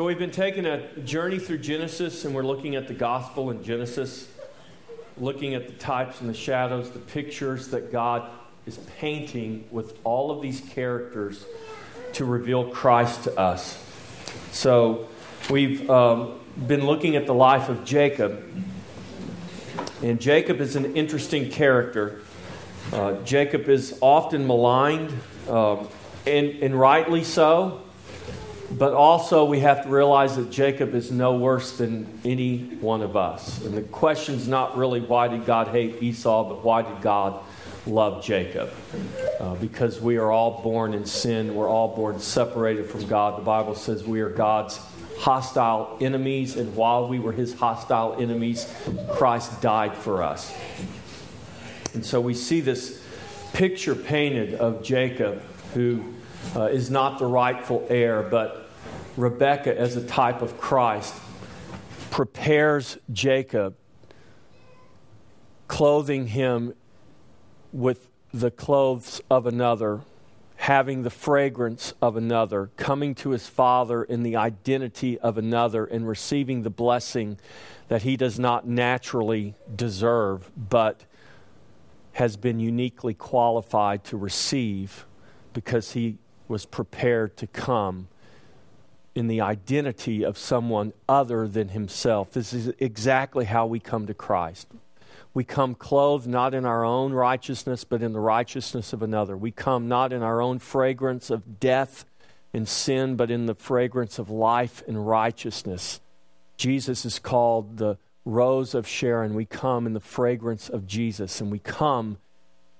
So, we've been taking a journey through Genesis and we're looking at the gospel in Genesis, looking at the types and the shadows, the pictures that God is painting with all of these characters to reveal Christ to us. So, we've um, been looking at the life of Jacob. And Jacob is an interesting character. Uh, Jacob is often maligned, um, and, and rightly so. But also, we have to realize that Jacob is no worse than any one of us. And the question is not really why did God hate Esau, but why did God love Jacob? Uh, because we are all born in sin. We're all born separated from God. The Bible says we are God's hostile enemies, and while we were his hostile enemies, Christ died for us. And so we see this picture painted of Jacob, who uh, is not the rightful heir, but Rebekah, as a type of Christ, prepares Jacob, clothing him with the clothes of another, having the fragrance of another, coming to his father in the identity of another, and receiving the blessing that he does not naturally deserve, but has been uniquely qualified to receive because he was prepared to come in the identity of someone other than himself. This is exactly how we come to Christ. We come clothed not in our own righteousness, but in the righteousness of another. We come not in our own fragrance of death and sin, but in the fragrance of life and righteousness. Jesus is called the rose of Sharon. We come in the fragrance of Jesus, and we come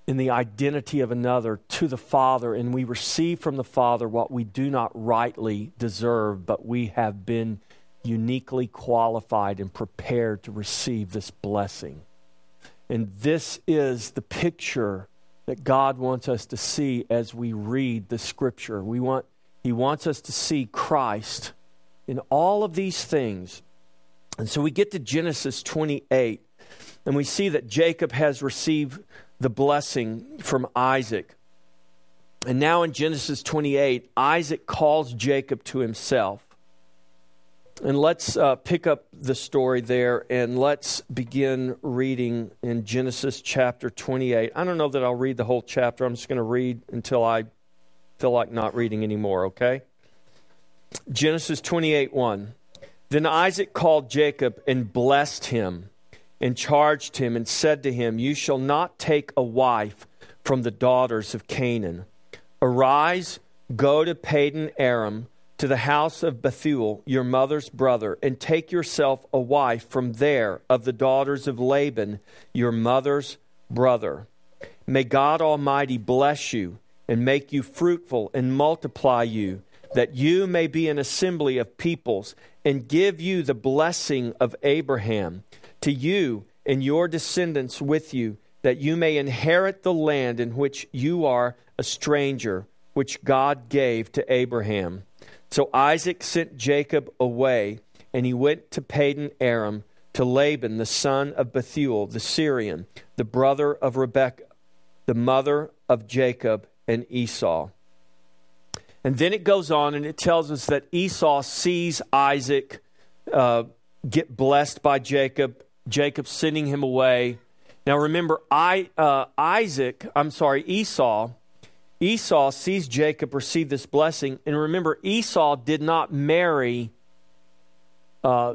in the identity of another to the Father, and we receive from the Father what we do not rightly deserve, but we have been uniquely qualified and prepared to receive this blessing. And this is the picture that God wants us to see as we read the scripture. We want, he wants us to see Christ in all of these things. And so we get to Genesis 28, and we see that Jacob has received the blessing from Isaac. And now in Genesis 28, Isaac calls Jacob to himself. And let's uh, pick up the story there and let's begin reading in Genesis chapter 28. I don't know that I'll read the whole chapter. I'm just going to read until I feel like not reading anymore, okay? Genesis 28 1. Then Isaac called Jacob and blessed him and charged him and said to him, You shall not take a wife from the daughters of Canaan. Arise, go to Padan Aram, to the house of Bethuel, your mother's brother, and take yourself a wife from there of the daughters of Laban, your mother's brother. May God Almighty bless you and make you fruitful and multiply you, that you may be an assembly of peoples, and give you the blessing of Abraham to you and your descendants with you, that you may inherit the land in which you are a stranger, which God gave to Abraham. So Isaac sent Jacob away, and he went to Padan Aram to Laban, the son of Bethuel, the Syrian, the brother of Rebekah, the mother of Jacob and Esau. And then it goes on and it tells us that Esau sees Isaac uh, get blessed by Jacob Jacob sending him away. Now remember, I, uh, Isaac, I'm sorry, Esau, Esau sees Jacob receive this blessing. And remember, Esau did not marry uh,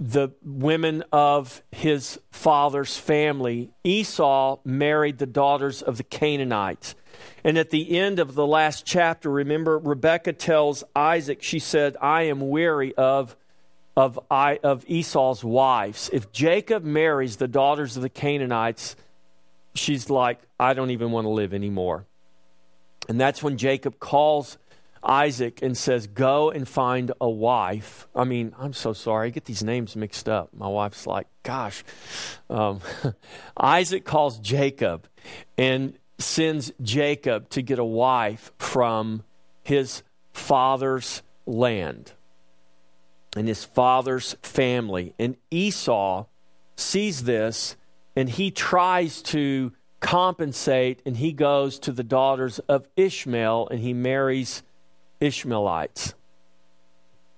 the women of his father's family. Esau married the daughters of the Canaanites. And at the end of the last chapter, remember, Rebekah tells Isaac, she said, I am weary of of, I, of Esau's wives. If Jacob marries the daughters of the Canaanites, she's like, I don't even want to live anymore. And that's when Jacob calls Isaac and says, Go and find a wife. I mean, I'm so sorry. I get these names mixed up. My wife's like, Gosh. Um, Isaac calls Jacob and sends Jacob to get a wife from his father's land and his father's family. And Esau sees this and he tries to compensate and he goes to the daughters of Ishmael and he marries Ishmaelites.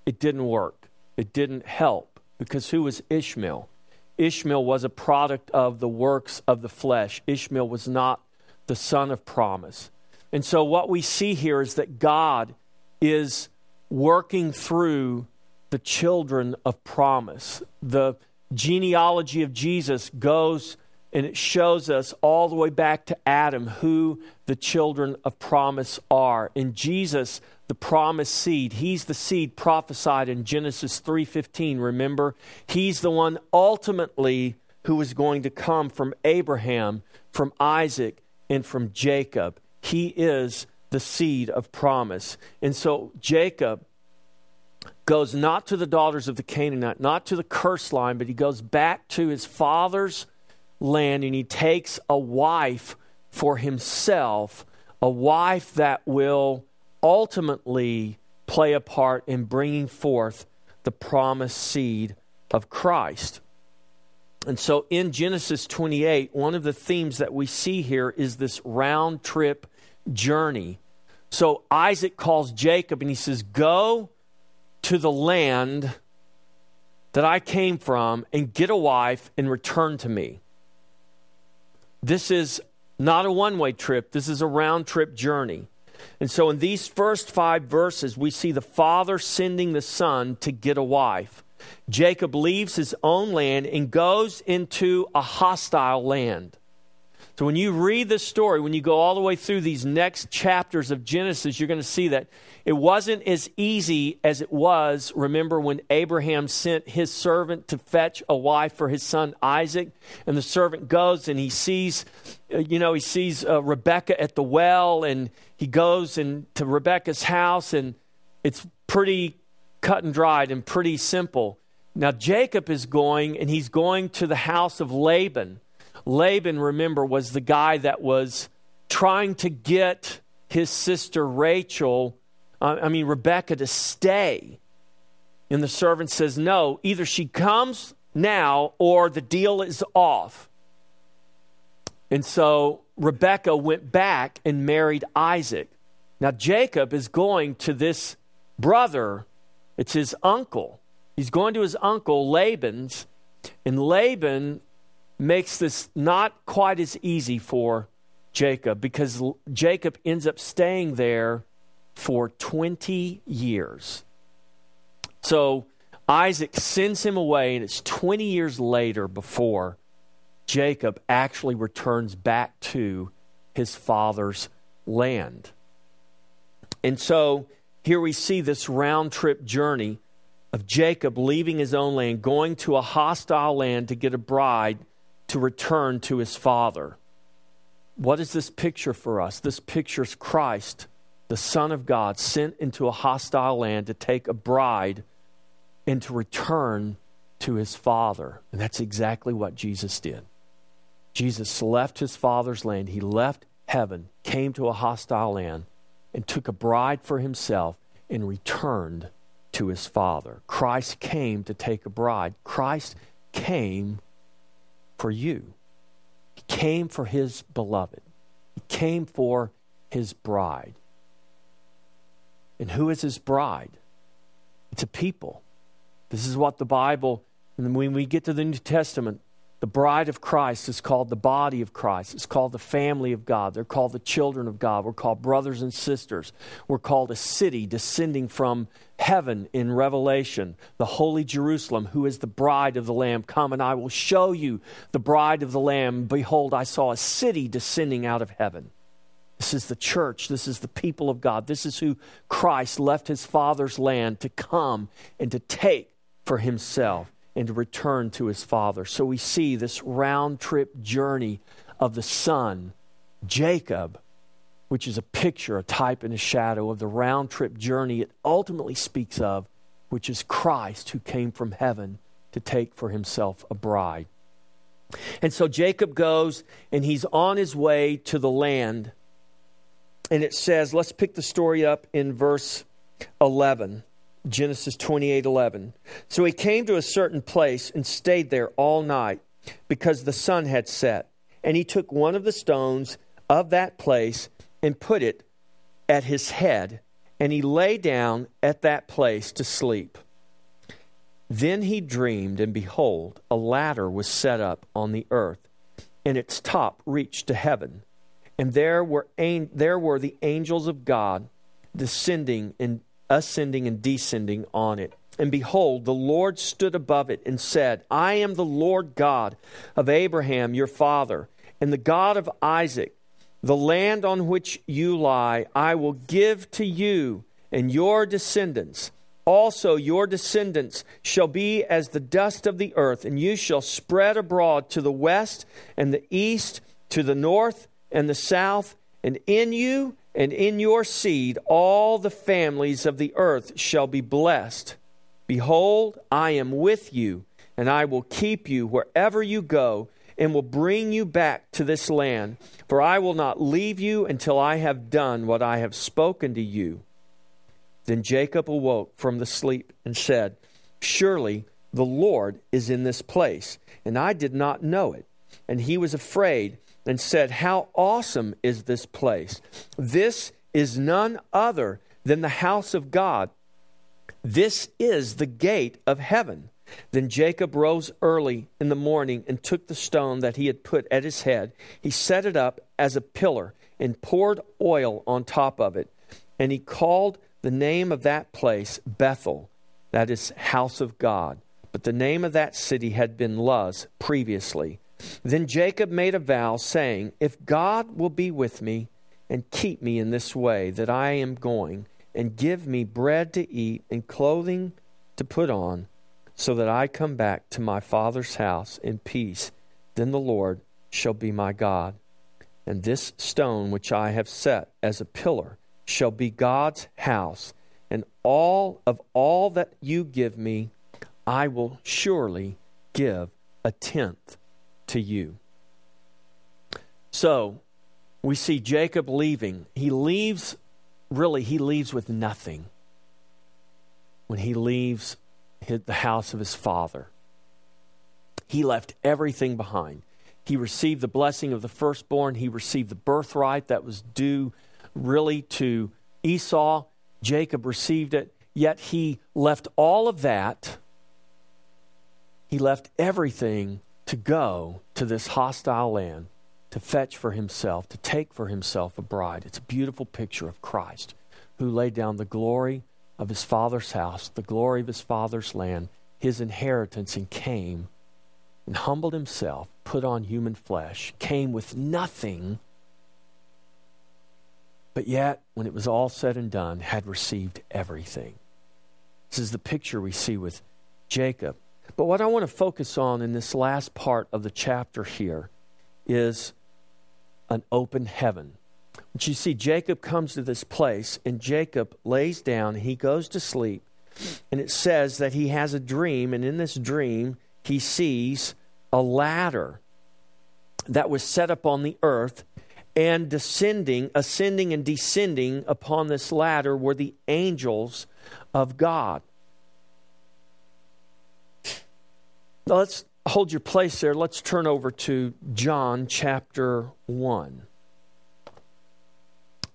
it didn't work. It didn't help because who was Ishmael? Ishmael was a product of the works of the flesh. Ishmael was not the son of promise. And so, what we see here is that God is working through the children of promise. The genealogy of Jesus goes and it shows us all the way back to Adam who the children of promise are. In Jesus, the promised seed, he's the seed prophesied in Genesis 3:15, remember? He's the one ultimately who is going to come from Abraham, from Isaac, and from Jacob. He is the seed of promise. And so Jacob goes not to the daughters of the Canaanite, not to the curse line, but he goes back to his father's land and he takes a wife for himself, a wife that will ultimately play a part in bringing forth the promised seed of Christ. And so in Genesis 28, one of the themes that we see here is this round trip journey. So Isaac calls Jacob and he says, Go to the land that I came from and get a wife and return to me. This is not a one way trip, this is a round trip journey. And so, in these first five verses, we see the father sending the son to get a wife. Jacob leaves his own land and goes into a hostile land. So, when you read this story, when you go all the way through these next chapters of Genesis, you're going to see that it wasn't as easy as it was, remember, when Abraham sent his servant to fetch a wife for his son Isaac. And the servant goes and he sees, uh, you know, he sees uh, Rebecca at the well and he goes and to Rebecca's house and it's pretty cut and dried and pretty simple. Now, Jacob is going and he's going to the house of Laban. Laban, remember, was the guy that was trying to get his sister Rachel, uh, I mean, Rebecca, to stay. And the servant says, No, either she comes now or the deal is off. And so Rebecca went back and married Isaac. Now, Jacob is going to this brother, it's his uncle. He's going to his uncle Laban's, and Laban makes this not quite as easy for Jacob because Jacob ends up staying there for 20 years. So Isaac sends him away, and it's 20 years later before Jacob actually returns back to his father's land. And so here we see this round trip journey of Jacob leaving his own land, going to a hostile land to get a bride to return to his father. What is this picture for us? This pictures Christ, the Son of God, sent into a hostile land to take a bride and to return to his father. And that's exactly what Jesus did. Jesus left his father's land, he left heaven, came to a hostile land, and took a bride for himself and returned to his father. Christ came to take a bride. Christ came for you. He came for his beloved. He came for his bride. And who is his bride? It's a people. This is what the Bible, and when we get to the New Testament, the bride of Christ is called the body of Christ. It's called the family of God. They're called the children of God. We're called brothers and sisters. We're called a city descending from heaven in Revelation, the holy Jerusalem, who is the bride of the Lamb. Come and I will show you the bride of the Lamb. Behold, I saw a city descending out of heaven. This is the church. This is the people of God. This is who Christ left his Father's land to come and to take for himself and to return to his father. So we see this round trip journey of the son, Jacob, which is a picture, a type, and a shadow of the round trip journey it ultimately speaks of, which is Christ who came from heaven to take for himself a bride. And so Jacob goes and he's on his way to the land. And it says, let's pick the story up in verse 11. Genesis 28 11. So he came to a certain place and stayed there all night because the sun had set. And he took one of the stones of that place and put it at his head and he lay down at that place to sleep. Then he dreamed, and behold, a ladder was set up on the earth, and its top reached to heaven. And there were, there were the angels of God descending and ascending and descending on it. And behold, the Lord stood above it and said, I am the Lord God of Abraham your father, and the God of Isaac. The land on which you lie, I will give to you and your descendants. Also, your descendants shall be as the dust of the earth, and you shall spread abroad to the west and the east, to the north and the south, and in you and in your seed all the families of the earth shall be blessed. Behold, I am with you, and I will keep you wherever you go, and will bring you back to this land. For I will not leave you until I have done what I have spoken to you. Then Jacob awoke from the sleep and said, Surely the Lord is in this place, and I did not know it. And he was afraid and said, How awesome is this place! This is none other than the house of God. This is the gate of heaven. Then Jacob rose early in the morning and took the stone that he had put at his head. He set it up as a pillar and poured oil on top of it. And he called the name of that place Bethel, that is, house of God. But the name of that city had been Luz previously. Then Jacob made a vow, saying, If God will be with me and keep me in this way that I am going, and give me bread to eat and clothing to put on, so that I come back to my father's house in peace, then the Lord shall be my God. And this stone which I have set as a pillar shall be God's house, and all of all that you give me, I will surely give a tenth to you. So we see Jacob leaving. He leaves, really, he leaves with nothing when he leaves the house of his father. He left everything behind. He received the blessing of the firstborn, he received the birthright that was due really to Esau. Jacob received it, yet he left all of that. He left everything to go to this hostile land to fetch for himself, to take for himself a bride. It's a beautiful picture of Christ who laid down the glory of his father's house, the glory of his father's land, his inheritance, and came and humbled himself, put on human flesh, came with nothing but yet, when it was all said and done, had received everything. This is the picture we see with Jacob. But what I want to focus on in this last part of the chapter here is an open heaven. But you see, Jacob comes to this place, and Jacob lays down, he goes to sleep, and it says that he has a dream, and in this dream, he sees a ladder that was set up on the earth and descending, ascending and descending upon this ladder were the angels of God. Now let's hold your place there. Let's turn over to John chapter 1.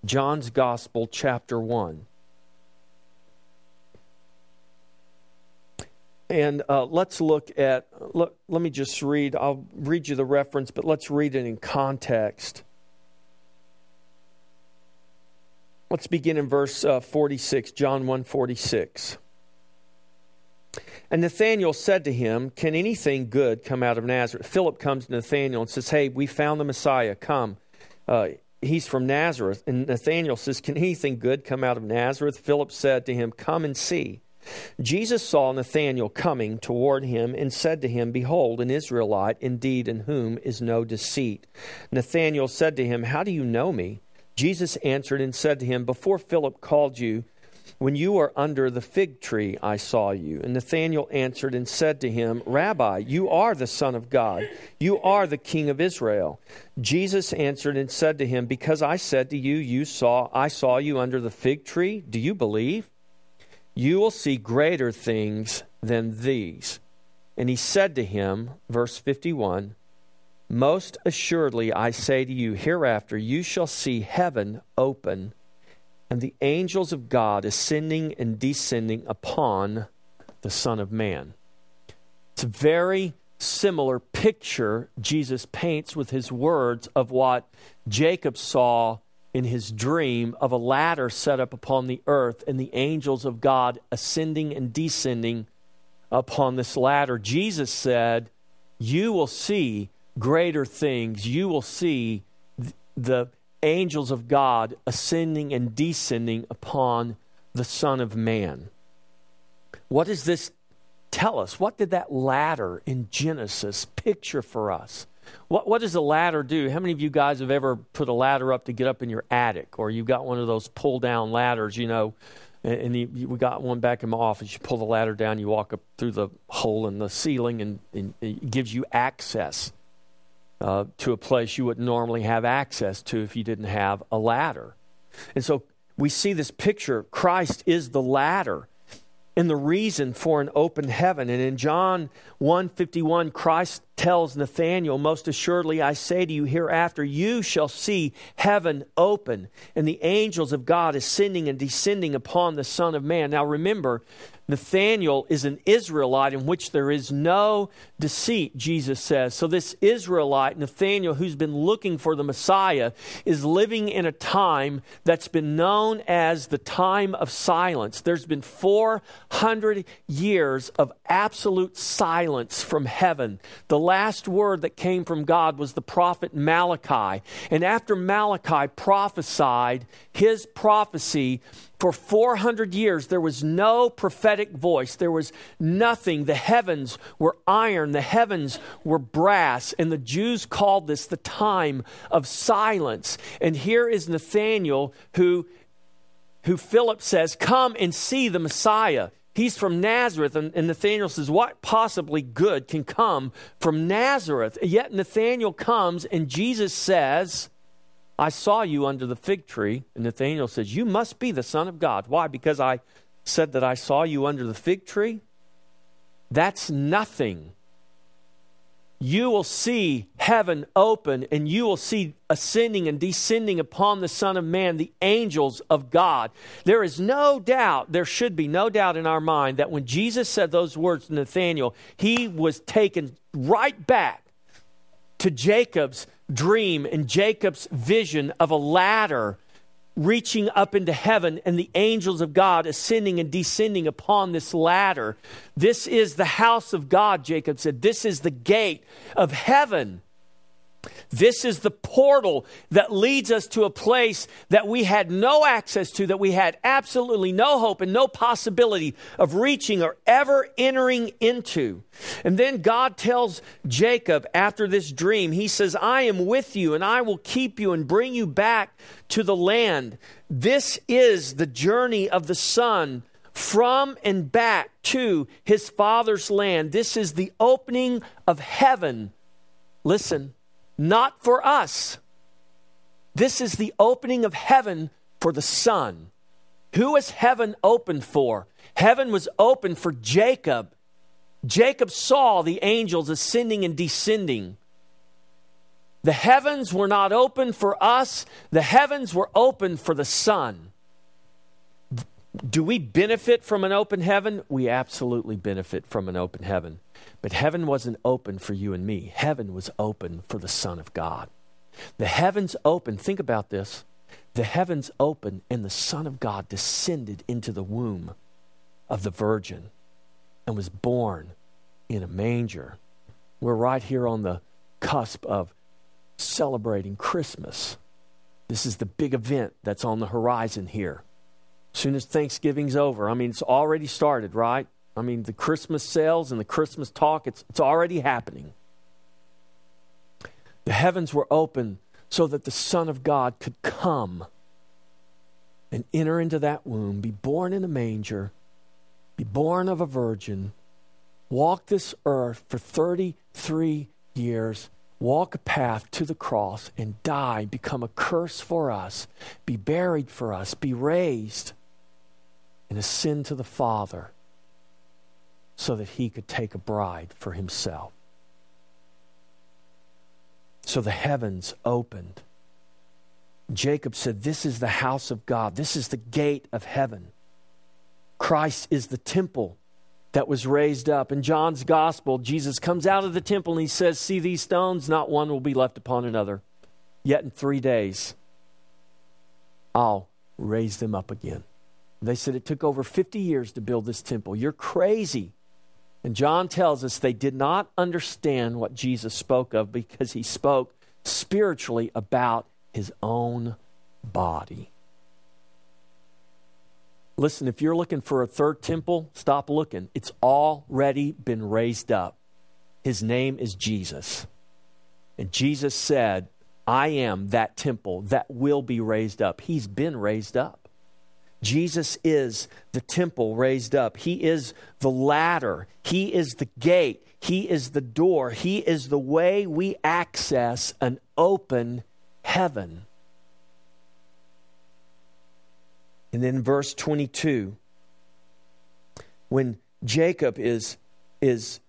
John's Gospel, chapter 1. And uh, let's look at, let, let me just read, I'll read you the reference, but let's read it in context. Let's begin in verse uh, 46, John 1 46. And Nathanael said to him, Can anything good come out of Nazareth? Philip comes to Nathanael and says, Hey, we found the Messiah. Come. Uh, he's from Nazareth. And Nathanael says, Can anything good come out of Nazareth? Philip said to him, Come and see. Jesus saw Nathanael coming toward him and said to him, Behold, an Israelite indeed in whom is no deceit. Nathanael said to him, How do you know me? Jesus answered and said to him, Before Philip called you, when you were under the fig tree, I saw you. And Nathanael answered and said to him, Rabbi, you are the Son of God. You are the King of Israel. Jesus answered and said to him, Because I said to you, you saw, I saw you under the fig tree, do you believe? You will see greater things than these. And he said to him, verse 51, most assuredly, I say to you, hereafter you shall see heaven open and the angels of God ascending and descending upon the Son of Man. It's a very similar picture Jesus paints with his words of what Jacob saw in his dream of a ladder set up upon the earth and the angels of God ascending and descending upon this ladder. Jesus said, You will see greater things. You will see the angels of God ascending and descending upon the Son of Man. What does this tell us? What did that ladder in Genesis picture for us? What, what does a ladder do? How many of you guys have ever put a ladder up to get up in your attic, or you've got one of those pull down ladders, you know? And, and you, we got one back in my office. You pull the ladder down, you walk up through the hole in the ceiling, and, and it gives you access uh, to a place you wouldn't normally have access to if you didn't have a ladder. And so we see this picture Christ is the ladder and the reason for an open heaven. And in John 151, Christ tells Nathanael, Most assuredly I say to you, hereafter you shall see heaven open and the angels of God ascending and descending upon the Son of Man. Now remember, Nathanael is an Israelite in which there is no deceit, Jesus says. So, this Israelite, Nathanael, who's been looking for the Messiah, is living in a time that's been known as the time of silence. There's been 400 years of absolute silence from heaven. The last word that came from God was the prophet Malachi. And after Malachi prophesied, his prophecy for 400 years, there was no prophetic voice. There was nothing. The heavens were iron, the heavens were brass, and the Jews called this the time of silence. And here is Nathanael, who, who Philip says, Come and see the Messiah. He's from Nazareth, and, and Nathanael says, What possibly good can come from Nazareth? Yet Nathanael comes, and Jesus says, I saw you under the fig tree. And Nathanael says, You must be the Son of God. Why? Because I said that I saw you under the fig tree? That's nothing. You will see heaven open and you will see ascending and descending upon the Son of Man, the angels of God. There is no doubt, there should be no doubt in our mind that when Jesus said those words to Nathanael, he was taken right back to Jacob's dream and Jacob's vision of a ladder reaching up into heaven and the angels of God ascending and descending upon this ladder. This is the house of God, Jacob said. This is the gate of heaven. This is the portal that leads us to a place that we had no access to, that we had absolutely no hope and no possibility of reaching or ever entering into. And then God tells Jacob after this dream, He says, I am with you and I will keep you and bring you back to the land. This is the journey of the Son from and back to his father's land. This is the opening of heaven. Listen not for us. This is the opening of heaven for the Son. Who is heaven open for? Heaven was open for Jacob. Jacob saw the angels ascending and descending. The heavens were not open for us, the heavens were open for the Son. Do we benefit from an open heaven? We absolutely benefit from an open heaven. But heaven wasn't open for you and me, heaven was open for the Son of God. The heavens open, think about this. The heavens open, and the Son of God descended into the womb of the Virgin and was born in a manger. We're right here on the cusp of celebrating Christmas. This is the big event that's on the horizon here. As soon as Thanksgiving's over, I mean, it's already started, right? I mean, the Christmas sales and the Christmas talk, it's, it's already happening. The heavens were open so that the Son of God could come and enter into that womb, be born in a manger, be born of a virgin, walk this earth for 33 years, walk a path to the cross, and die, become a curse for us, be buried for us, be raised, and ascend to the Father so that he could take a bride for himself. So the heavens opened. Jacob said, This is the house of God, this is the gate of heaven. Christ is the temple that was raised up. In John's gospel, Jesus comes out of the temple and he says, See these stones? Not one will be left upon another. Yet in three days, I'll raise them up again. They said it took over 50 years to build this temple. You're crazy. And John tells us they did not understand what Jesus spoke of because he spoke spiritually about his own body. Listen, if you're looking for a third temple, stop looking. It's already been raised up. His name is Jesus. And Jesus said, I am that temple that will be raised up. He's been raised up. Jesus is the temple raised up. He is the ladder. He is the gate. He is the door. He is the way we access an open heaven. And then verse 22, when Jacob is, is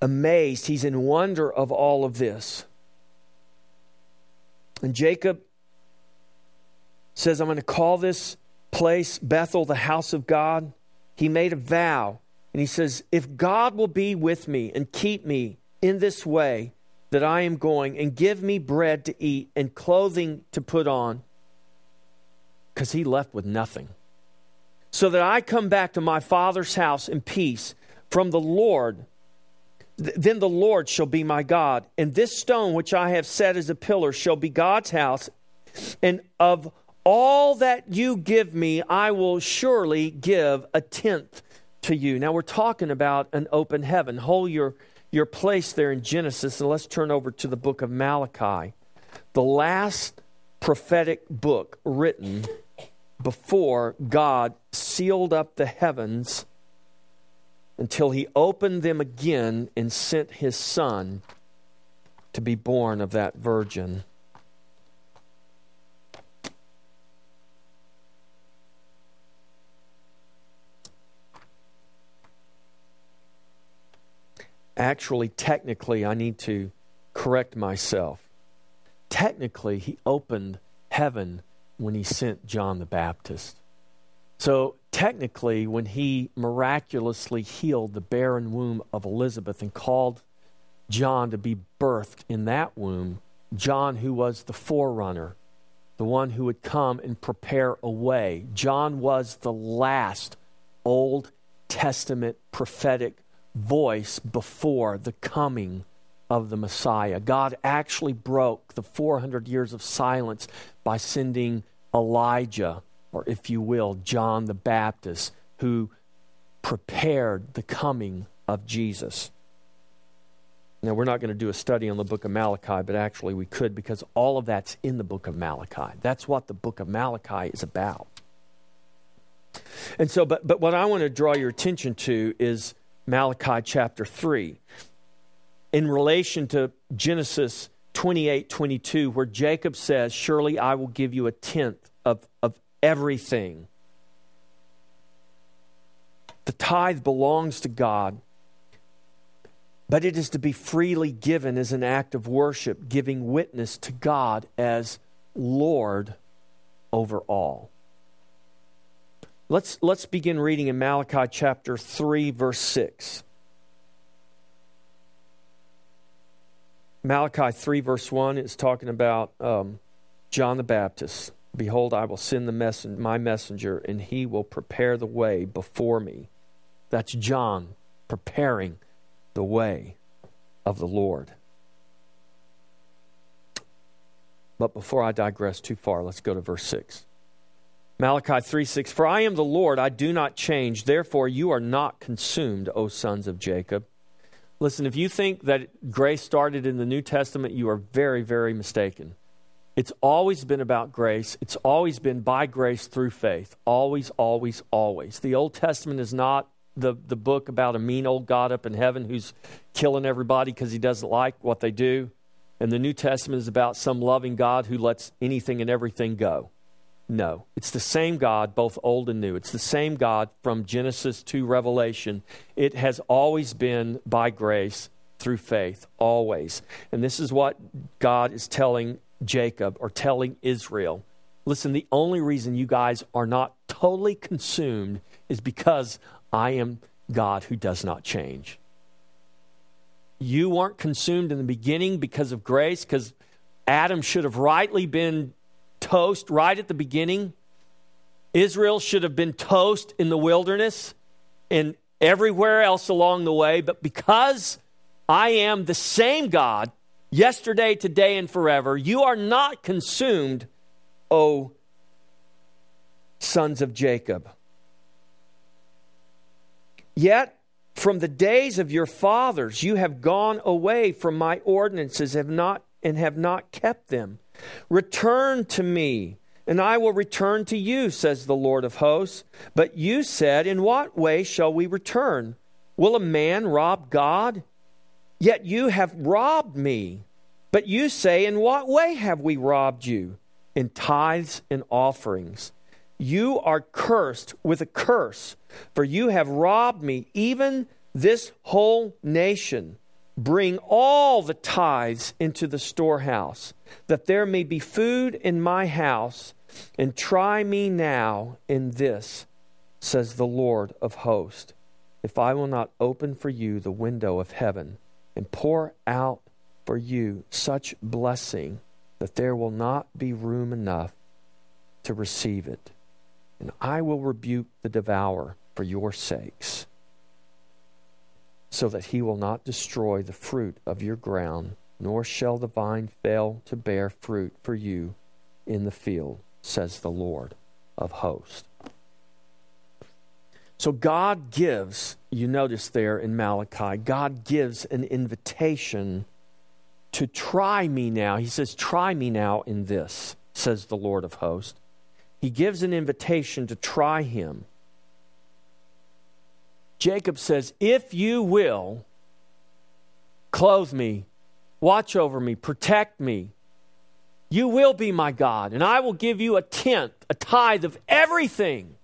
amazed, he's in wonder of all of this. And Jacob says, I'm going to call this place Bethel, the house of God. He made a vow. And he says, If God will be with me and keep me in this way that I am going, and give me bread to eat and clothing to put on, because he left with nothing. So that I come back to my father's house in peace from the Lord. Then the Lord shall be my God, and this stone which I have set as a pillar shall be God's house. And of all that you give me, I will surely give a tenth to you. Now we're talking about an open heaven. Hold your, your place there in Genesis, and let's turn over to the book of Malachi, the last prophetic book written before God sealed up the heavens until he opened them again and sent his son to be born of that virgin. Actually, technically, I need to correct myself. Technically, he opened heaven when he sent John the Baptist. So, technically, when he miraculously healed the barren womb of Elizabeth and called John to be birthed in that womb, John, who was the forerunner, the one who would come and prepare a way, John was the last Old Testament prophetic voice before the coming of the Messiah. God actually broke the 400 years of silence by sending Elijah, or if you will, John the Baptist, who prepared the coming of Jesus. Now, we're not going to do a study on the book of Malachi, but actually we could because all of that's in the book of Malachi. That's what the book of Malachi is about. And so, but, but what I want to draw your attention to is Malachi chapter 3 in relation to Genesis 28 22, where Jacob says, Surely I will give you a tenth of, of everything. The tithe belongs to God, but it is to be freely given as an act of worship, giving witness to God as Lord over all. Let's, let's begin reading in Malachi chapter 3, verse 6. Malachi 3, verse 1 is talking about um, John the Baptist. Behold, I will send the messen- my messenger, and he will prepare the way before me. That's John preparing the way of the Lord. But before I digress too far, let's go to verse 6. Malachi 3 6 For I am the Lord, I do not change. Therefore, you are not consumed, O sons of Jacob. Listen, if you think that grace started in the New Testament, you are very, very mistaken. It's always been about grace. It's always been by grace through faith. Always, always, always. The Old Testament is not the, the book about a mean old God up in heaven who's killing everybody because he doesn't like what they do. And the New Testament is about some loving God who lets anything and everything go. No, it's the same God, both old and new. It's the same God from Genesis to Revelation. It has always been by grace through faith, always. And this is what God is telling Jacob or telling Israel, listen, the only reason you guys are not totally consumed is because I am God who does not change. You weren't consumed in the beginning because of grace, because Adam should have rightly been toast right at the beginning. Israel should have been toast in the wilderness and everywhere else along the way. But because I am the same God yesterday, today, and forever, you are not consumed, O sons of Jacob. Yet, from the days of your fathers, you have gone away from my ordinances have not, and have not kept them. Return to me, and I will return to you, says the Lord of hosts. But you said, In what way shall we return? Will a man rob God? Yet you have robbed me. But you say, In what way have we robbed you? In tithes and offerings. You are cursed with a curse, for you have robbed me, even this whole nation. Bring all the tithes into the storehouse, that there may be food in my house, and try me now in this, says the Lord of hosts, if I will not open for you the window of heaven and pour out for you such blessing that there will not be room enough to receive it. And I will rebuke the devourer for your sakes, so that he will not destroy the fruit of your ground, nor shall the vine fail to bear fruit for you in the field, says the Lord of hosts. So God gives, you notice there in Malachi, God gives an invitation to try me now. He says, Try me now in this, says the Lord of hosts he gives an invitation to try him. Jacob says, If you will, clothe me, watch over me, protect me, you will be my God, and I will give you a tenth, a tithe of everything.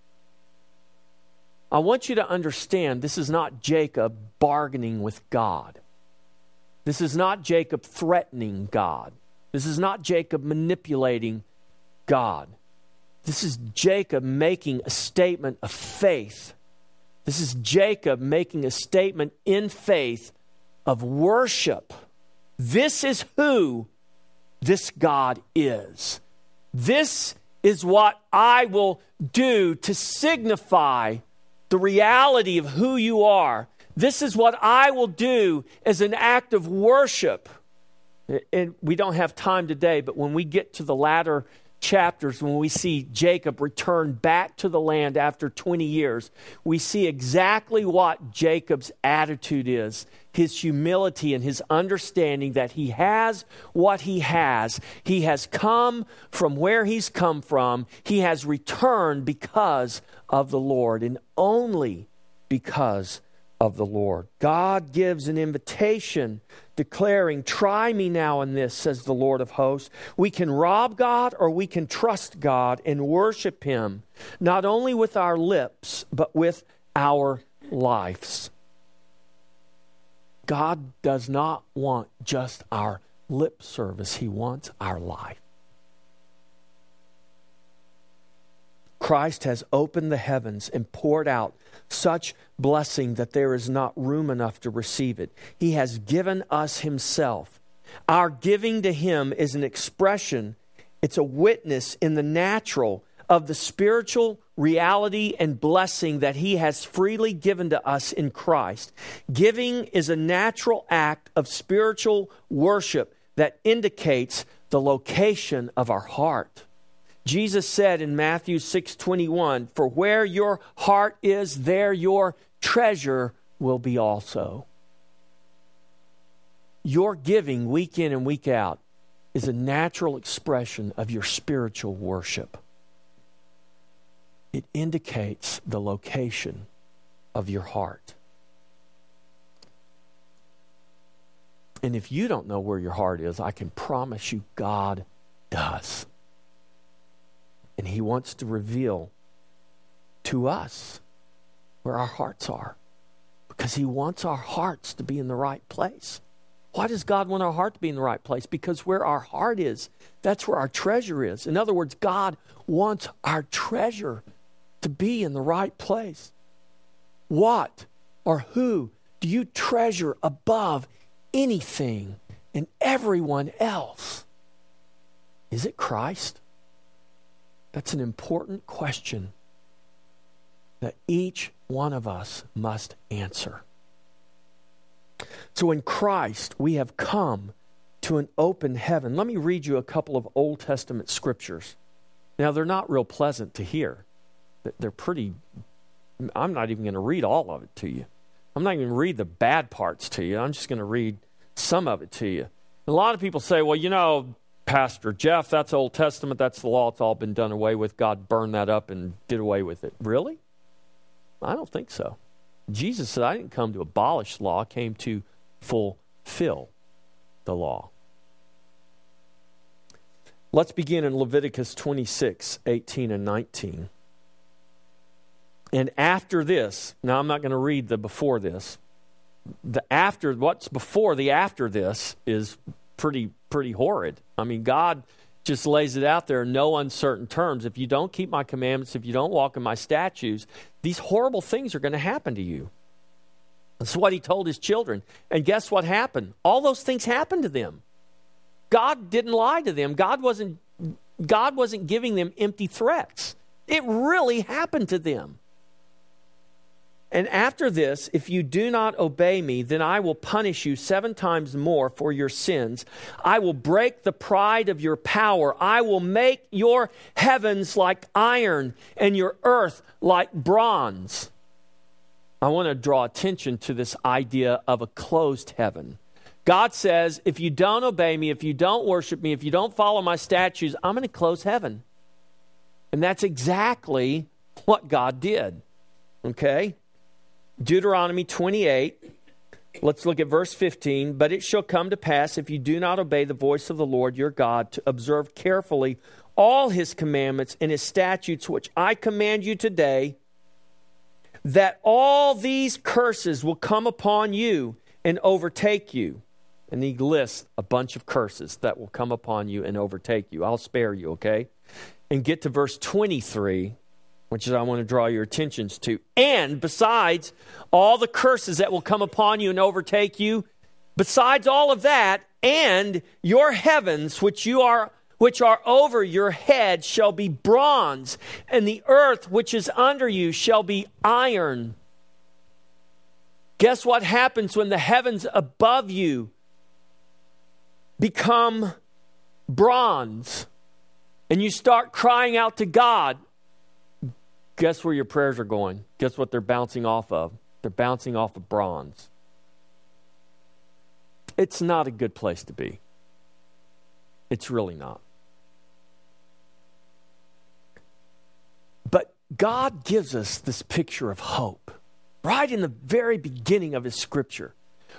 I want you to understand this is not Jacob bargaining with God. This is not Jacob threatening God. This is not Jacob manipulating God. This is Jacob making a statement of faith. This is Jacob making a statement in faith of worship. This is who this God is. This is what I will do to signify the reality of who you are. This is what I will do as an act of worship. And we don't have time today, but when we get to the latter chapters, when we see Jacob return back to the land after 20 years, we see exactly what Jacob's attitude is his humility and his understanding that he has what he has. He has come from where he's come from, he has returned because of the Lord, and only because of the Lord. God gives an invitation declaring, Try me now in this, says the Lord of hosts. We can rob God or we can trust God and worship Him, not only with our lips, but with our lives. God does not want just our lip service, He wants our life. Christ has opened the heavens and poured out such blessing that there is not room enough to receive it. He has given us Himself. Our giving to Him is an expression, it's a witness in the natural of the spiritual reality and blessing that He has freely given to us in Christ. Giving is a natural act of spiritual worship that indicates the location of our heart. Jesus said in Matthew 6:21, "For where your heart is, there your treasure will be also." Your giving week in and week out is a natural expression of your spiritual worship. It indicates the location of your heart. And if you don't know where your heart is, I can promise you God does. And He wants to reveal to us where our hearts are because He wants our hearts to be in the right place. Why does God want our heart to be in the right place? Because where our heart is, that's where our treasure is. In other words, God wants our treasure to be in the right place. What or who do you treasure above anything and everyone else? Is it Christ? That's an important question that each one of us must answer. So in Christ, we have come to an open heaven. Let me read you a couple of Old Testament scriptures. Now, they're not real pleasant to hear. They're pretty, I'm not even going to read all of it to you. I'm not even going to read the bad parts to you. I'm just going to read some of it to you. A lot of people say, well, you know, Pastor Jeff, that's Old Testament, that's the law, it's all been done away with. God burned that up and did away with it. Really? I don't think so. Jesus said, I didn't come to abolish law, I came to fulfill the law. Let's begin in Leviticus 26, 18 and 19. And after this, now I'm not going to read the before this. The after what's before the after this is pretty pretty horrid. I mean, God just lays it out there in no uncertain terms. If you don't keep my commandments, if you don't walk in my statutes, these horrible things are going to happen to you. That's what he told his children. And guess what happened? All those things happened to them. God didn't lie to them. God wasn't God wasn't giving them empty threats. It really happened to them. And after this, if you do not obey me, then I will punish you seven times more for your sins. I will break the pride of your power. I will make your heavens like iron and your earth like bronze. I want to draw attention to this idea of a closed heaven. God says, if you don't obey me, if you don't worship me, if you don't follow my statutes, I'm going to close heaven. And that's exactly what God did. Okay? Deuteronomy 28. Let's look at verse 15. But it shall come to pass, if you do not obey the voice of the Lord your God, to observe carefully all his commandments and his statutes, which I command you today, that all these curses will come upon you and overtake you. And he lists a bunch of curses that will come upon you and overtake you. I'll spare you, okay? And get to verse 23 which is I want to draw your attentions to. And besides all the curses that will come upon you and overtake you, besides all of that, and your heavens which you are which are over your head shall be bronze, and the earth which is under you shall be iron. Guess what happens when the heavens above you become bronze and you start crying out to God? Guess where your prayers are going? Guess what they're bouncing off of? They're bouncing off of bronze. It's not a good place to be. It's really not. But God gives us this picture of hope right in the very beginning of His scripture.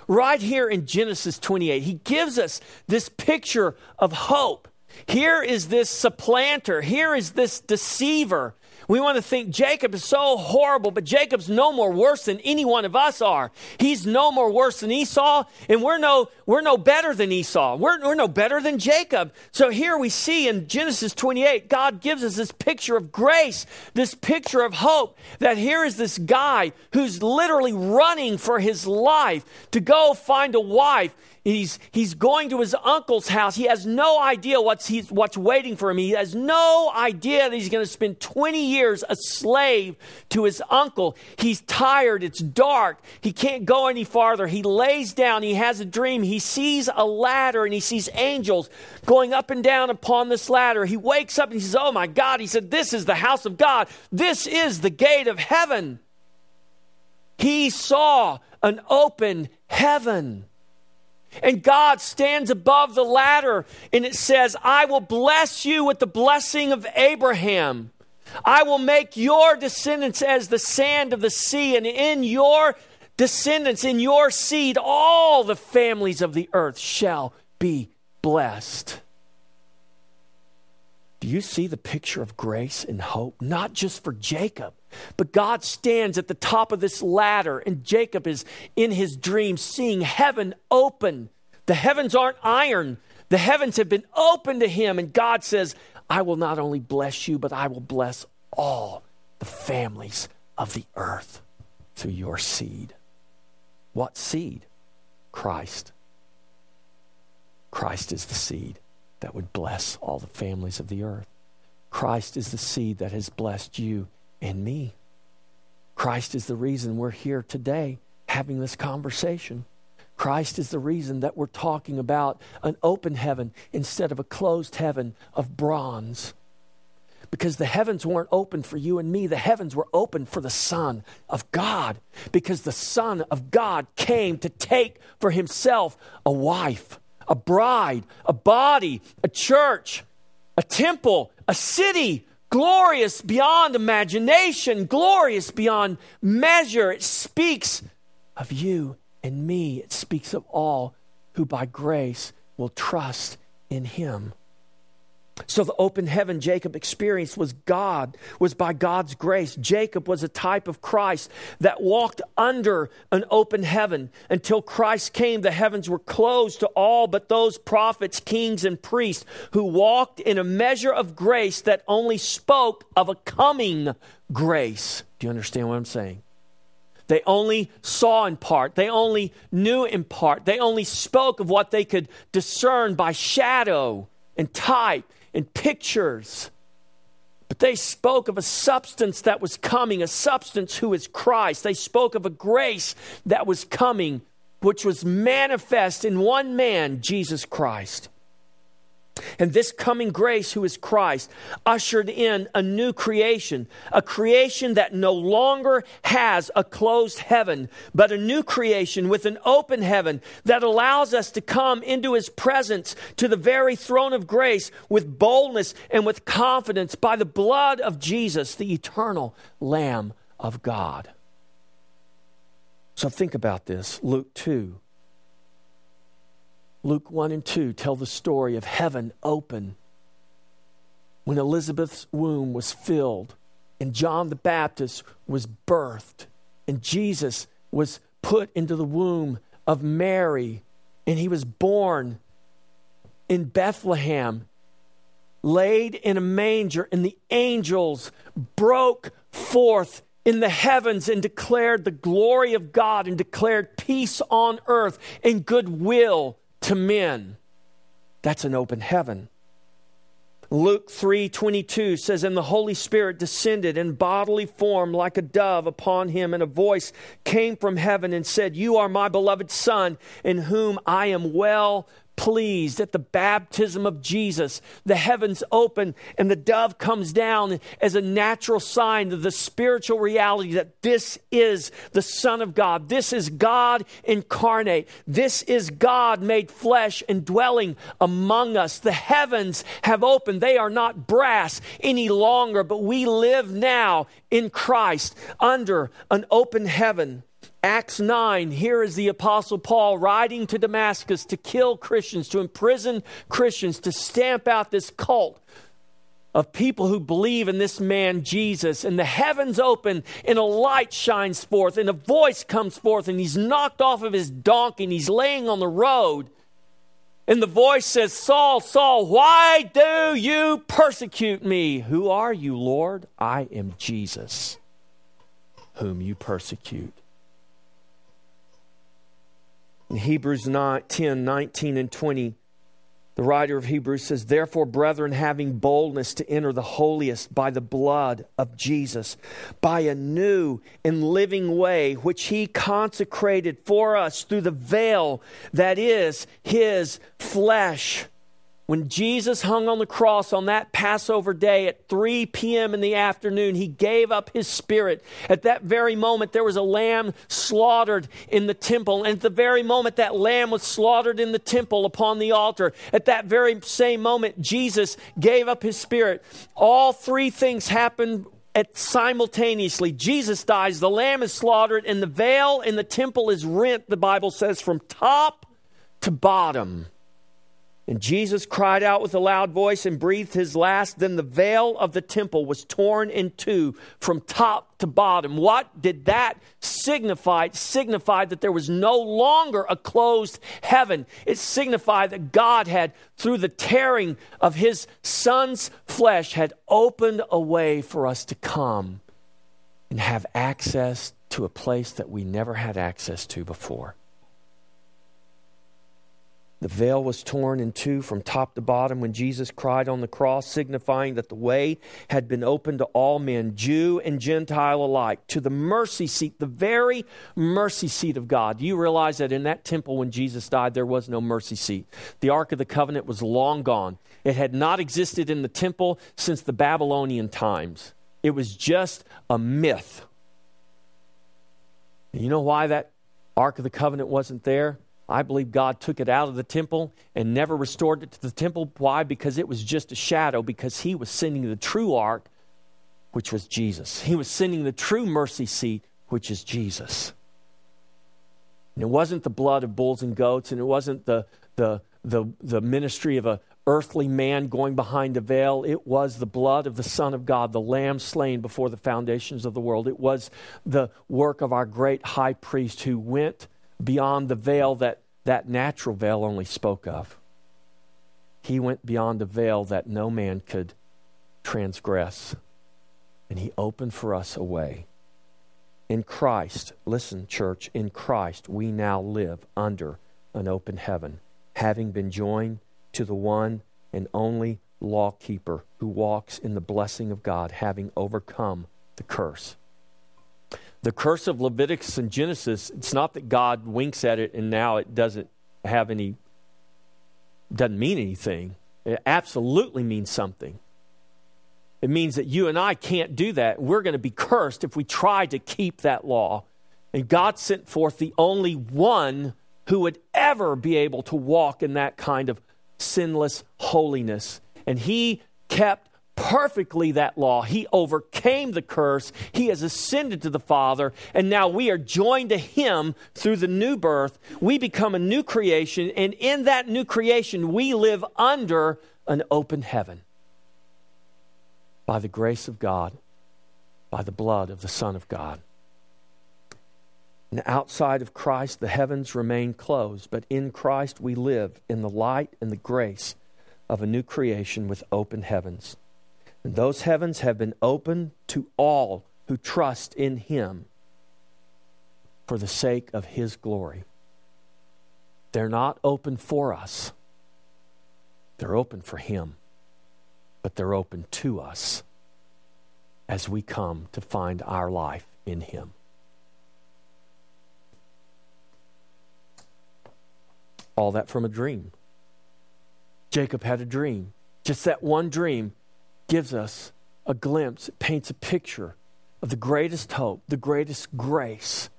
Right here in Genesis 28, He gives us this picture of hope. Here is this supplanter. Here is this deceiver we want to think Jacob is so horrible, but Jacob's no more worse than any one of us are. He's no more worse than Esau, and we're no, we're no better than Esau. We're, we're no better than Jacob. So here we see in Genesis 28, God gives us this picture of grace, this picture of hope, that here is this guy who's literally running for his life to go find a wife He's, he's going to his uncle's house. He has no idea what's, he's, what's waiting for him. He has no idea that he's going to spend 20 years a slave to his uncle. He's tired. It's dark. He can't go any farther. He lays down. He has a dream. He sees a ladder and he sees angels going up and down upon this ladder. He wakes up and he says, Oh my God. He said, This is the house of God. This is the gate of heaven. He saw an open heaven. And God stands above the ladder and it says, I will bless you with the blessing of Abraham. I will make your descendants as the sand of the sea, and in your descendants, in your seed, all the families of the earth shall be blessed. Do you see the picture of grace and hope? Not just for Jacob, but God stands at the top of this ladder, and Jacob is in his dream seeing heaven open, The heavens aren't iron, the heavens have been opened to him. And God says, I will not only bless you, but I will bless all the families of the earth through your seed. What seed? Christ. Christ is the seed that would bless all the families of the earth. Christ is the seed that has blessed you and me. Christ is the reason we're here today having this conversation. Christ is the reason that we're talking about an open heaven instead of a closed heaven of bronze. Because the heavens weren't open for you and me, the heavens were open for the Son of God. Because the Son of God came to take for himself a wife a bride, a body, a church, a temple, a city, glorious beyond imagination, glorious beyond measure. It speaks of you and me, it speaks of all who by grace will trust in Him. So the open heaven Jacob experienced was God, was by God's grace. Jacob was a type of Christ that walked under an open heaven. Until Christ came, the heavens were closed to all but those prophets, kings, and priests who walked in a measure of grace that only spoke of a coming grace. Do you understand what I'm saying? They only saw in part. They only knew in part. They only spoke of what they could discern by shadow and type and pictures. But they spoke of a substance that was coming, a substance who is Christ. They spoke of a grace that was coming, which was manifest in one man, Jesus Christ. And this coming grace, who is Christ, ushered in a new creation, a creation that no longer has a closed heaven, but a new creation with an open heaven that allows us to come into his presence to the very throne of grace with boldness and with confidence by the blood of Jesus, the eternal Lamb of God. So think about this Luke 2 Luke 1 and 2 tell the story of heaven open when Elizabeth's womb was filled and John the Baptist was birthed and Jesus was put into the womb of Mary and he was born in Bethlehem, laid in a manger, and the angels broke forth in the heavens and declared the glory of God and declared peace on earth and goodwill to men. That's an open heaven. Luke 3:22 says and the Holy Spirit descended in bodily form like a dove upon him and a voice came from heaven and said you are my beloved son in whom I am well pleased at the baptism of Jesus. The heavens open and the dove comes down as a natural sign of the spiritual reality that this is the Son of God. This is God incarnate. This is God made flesh and dwelling among us. The heavens have opened. They are not brass any longer, but we live now in Christ under an open heaven. Acts 9, here is the Apostle Paul riding to Damascus to kill Christians, to imprison Christians, to stamp out this cult of people who believe in this man Jesus. And the heavens open, and a light shines forth, and a voice comes forth, and he's knocked off of his donkey, and he's laying on the road. And the voice says, Saul, Saul, why do you persecute me? Who are you, Lord? I am Jesus, whom you persecute. In Hebrews 9, 10, 19, and 20, the writer of Hebrews says, Therefore, brethren, having boldness to enter the holiest by the blood of Jesus, by a new and living way, which he consecrated for us through the veil that is his flesh when Jesus hung on the cross on that Passover day at 3 p.m. in the afternoon, he gave up his spirit. At that very moment, there was a lamb slaughtered in the temple. And at the very moment that lamb was slaughtered in the temple upon the altar, at that very same moment, Jesus gave up his spirit. All three things happened at simultaneously. Jesus dies, the lamb is slaughtered, and the veil in the temple is rent, the Bible says, from top to bottom. And Jesus cried out with a loud voice and breathed his last. Then the veil of the temple was torn in two from top to bottom. What did that signify? It signified that there was no longer a closed heaven. It signified that God had, through the tearing of his son's flesh, had opened a way for us to come and have access to a place that we never had access to before. The veil was torn in two from top to bottom when Jesus cried on the cross, signifying that the way had been opened to all men, Jew and Gentile alike, to the mercy seat, the very mercy seat of God. You realize that in that temple when Jesus died, there was no mercy seat? The Ark of the Covenant was long gone. It had not existed in the temple since the Babylonian times, it was just a myth. You know why that Ark of the Covenant wasn't there? I believe God took it out of the temple and never restored it to the temple. Why? Because it was just a shadow, because He was sending the true ark, which was Jesus. He was sending the true mercy seat, which is Jesus. And it wasn't the blood of bulls and goats, and it wasn't the, the, the, the ministry of a earthly man going behind a veil. It was the blood of the Son of God, the Lamb slain before the foundations of the world. It was the work of our great high priest who went beyond the veil that that natural veil only spoke of. He went beyond the veil that no man could transgress. And he opened for us a way. In Christ, listen, church, in Christ we now live under an open heaven, having been joined to the one and only lawkeeper who walks in the blessing of God, having overcome the curse. The curse of Leviticus and Genesis, it's not that God winks at it and now it doesn't have any, doesn't mean anything. It absolutely means something. It means that you and I can't do that. We're going to be cursed if we try to keep that law. And God sent forth the only one who would ever be able to walk in that kind of sinless holiness. And he kept perfectly that law. He overcame the curse. He has ascended to the Father, and now we are joined to Him through the new birth. We become a new creation, and in that new creation, we live under an open heaven by the grace of God, by the blood of the Son of God. And outside of Christ, the heavens remain closed, but in Christ we live in the light and the grace of a new creation with open heavens. And those heavens have been opened to all who trust in him for the sake of his glory. They're not open for us, they're open for him, but they're open to us as we come to find our life in him. All that from a dream. Jacob had a dream. Just that one dream gives us a glimpse, it paints a picture of the greatest hope, the greatest grace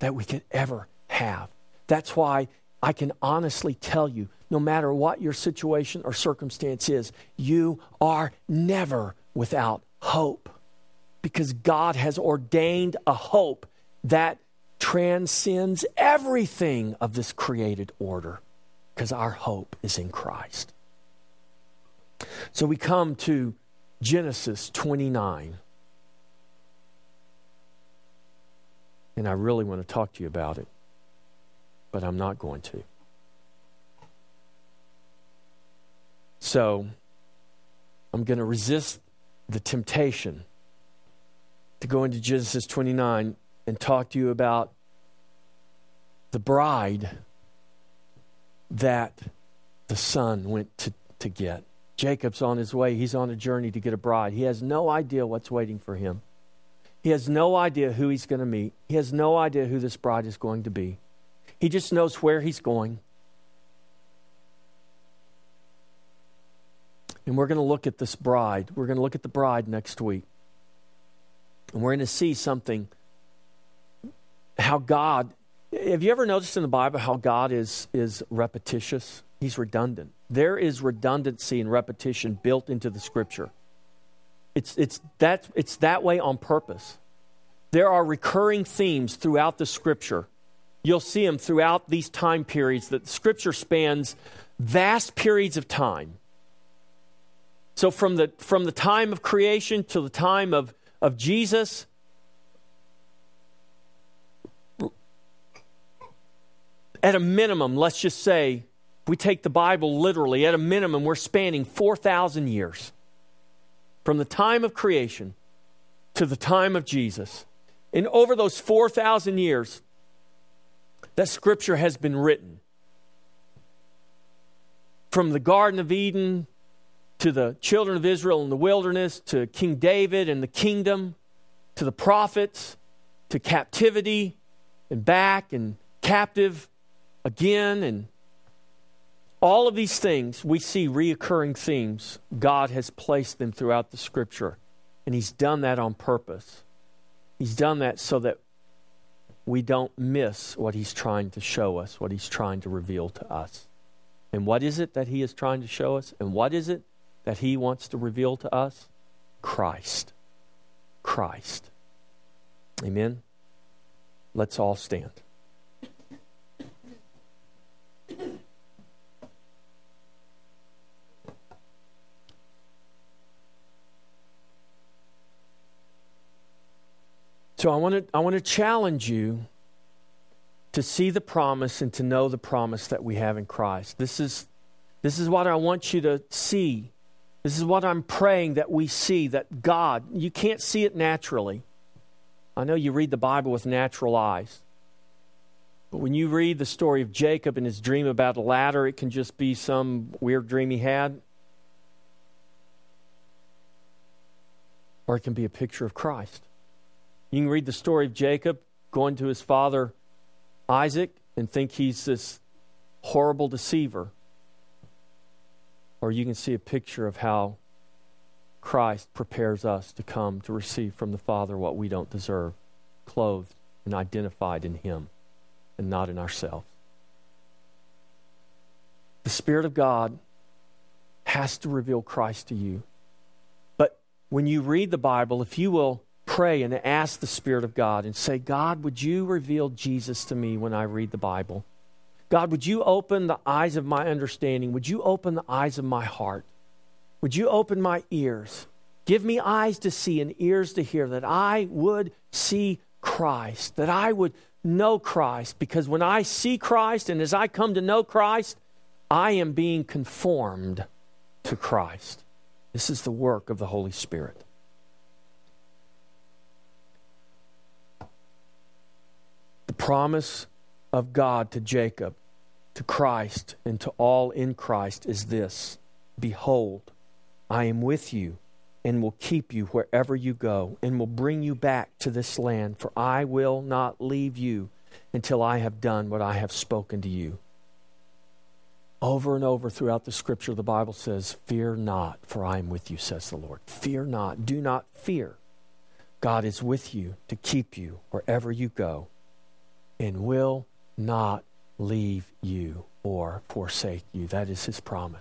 that we could ever have. That's why I can honestly tell you no matter what your situation or circumstance is, you are never without hope because God has ordained a hope that transcends everything of this created order because our hope is in Christ. So we come to Genesis 29. And I really want to talk to you about it, but I'm not going to. So I'm going to resist the temptation to go into Genesis 29 and talk to you about the bride that the son went to, to get. Jacob's on his way. He's on a journey to get a bride. He has no idea what's waiting for him. He has no idea who he's going to meet. He has no idea who this bride is going to be. He just knows where he's going. And we're going to look at this bride. We're going to look at the bride next week. And we're going to see something how God have you ever noticed in the Bible how God is is repetitious? He's redundant. There is redundancy and repetition built into the scripture. It's, it's, that, it's that way on purpose. There are recurring themes throughout the scripture. You'll see them throughout these time periods that scripture spans vast periods of time. So from the from the time of creation to the time of, of Jesus, at a minimum, let's just say, we take the Bible literally, at a minimum, we're spanning 4,000 years. From the time of creation to the time of Jesus. And over those 4,000 years, that scripture has been written. From the Garden of Eden to the children of Israel in the wilderness, to King David and the kingdom, to the prophets, to captivity and back and captive again and all of these things we see reoccurring themes. God has placed them throughout the scripture and he's done that on purpose. He's done that so that we don't miss what he's trying to show us what he's trying to reveal to us. And what is it that he is trying to show us? And what is it that he wants to reveal to us? Christ. Christ. Amen? Let's all stand So I want to I want to challenge you to see the promise and to know the promise that we have in Christ. This is this is what I want you to see. This is what I'm praying that we see that God, you can't see it naturally. I know you read the Bible with natural eyes. But when you read the story of Jacob and his dream about a ladder, it can just be some weird dream he had. Or it can be a picture of Christ. You can read the story of Jacob going to his father Isaac and think he's this horrible deceiver. Or you can see a picture of how Christ prepares us to come to receive from the Father what we don't deserve, clothed and identified in Him and not in ourselves. The Spirit of God has to reveal Christ to you. But when you read the Bible, if you will pray and ask the Spirit of God and say, God, would you reveal Jesus to me when I read the Bible? God, would you open the eyes of my understanding? Would you open the eyes of my heart? Would you open my ears? Give me eyes to see and ears to hear that I would see Christ, that I would know Christ. Because when I see Christ and as I come to know Christ, I am being conformed to Christ. This is the work of the Holy Spirit. Promise of God to Jacob, to Christ, and to all in Christ is this Behold, I am with you and will keep you wherever you go and will bring you back to this land, for I will not leave you until I have done what I have spoken to you. Over and over throughout the scripture, the Bible says, Fear not, for I am with you, says the Lord. Fear not. Do not fear. God is with you to keep you wherever you go and will not leave you or forsake you. That is his promise.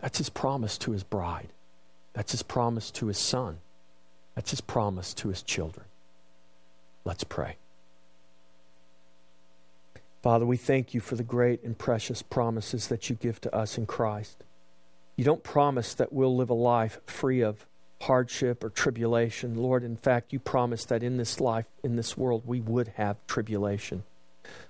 That's his promise to his bride. That's his promise to his son. That's his promise to his children. Let's pray. Father, we thank you for the great and precious promises that you give to us in Christ. You don't promise that we'll live a life free of hardship or tribulation. Lord, in fact, you promised that in this life, in this world, we would have tribulation.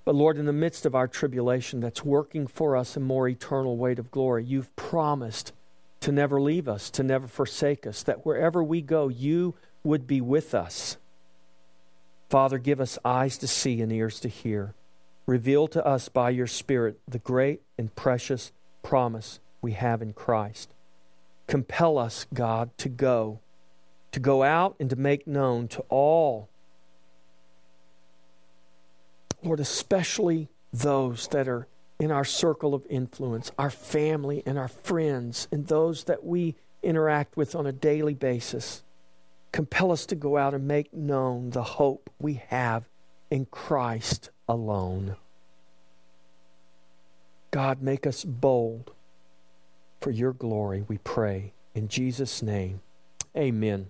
But Lord, in the midst of our tribulation that's working for us a more eternal weight of glory, you've promised to never leave us, to never forsake us, that wherever we go, you would be with us. Father, give us eyes to see and ears to hear. Reveal to us by your Spirit the great and precious promise we have in Christ. Compel us, God, to go, to go out and to make known to all, Lord, especially those that are in our circle of influence, our family and our friends, and those that we interact with on a daily basis. Compel us to go out and make known the hope we have in Christ alone. God, make us bold for your glory, we pray. In Jesus' name, amen.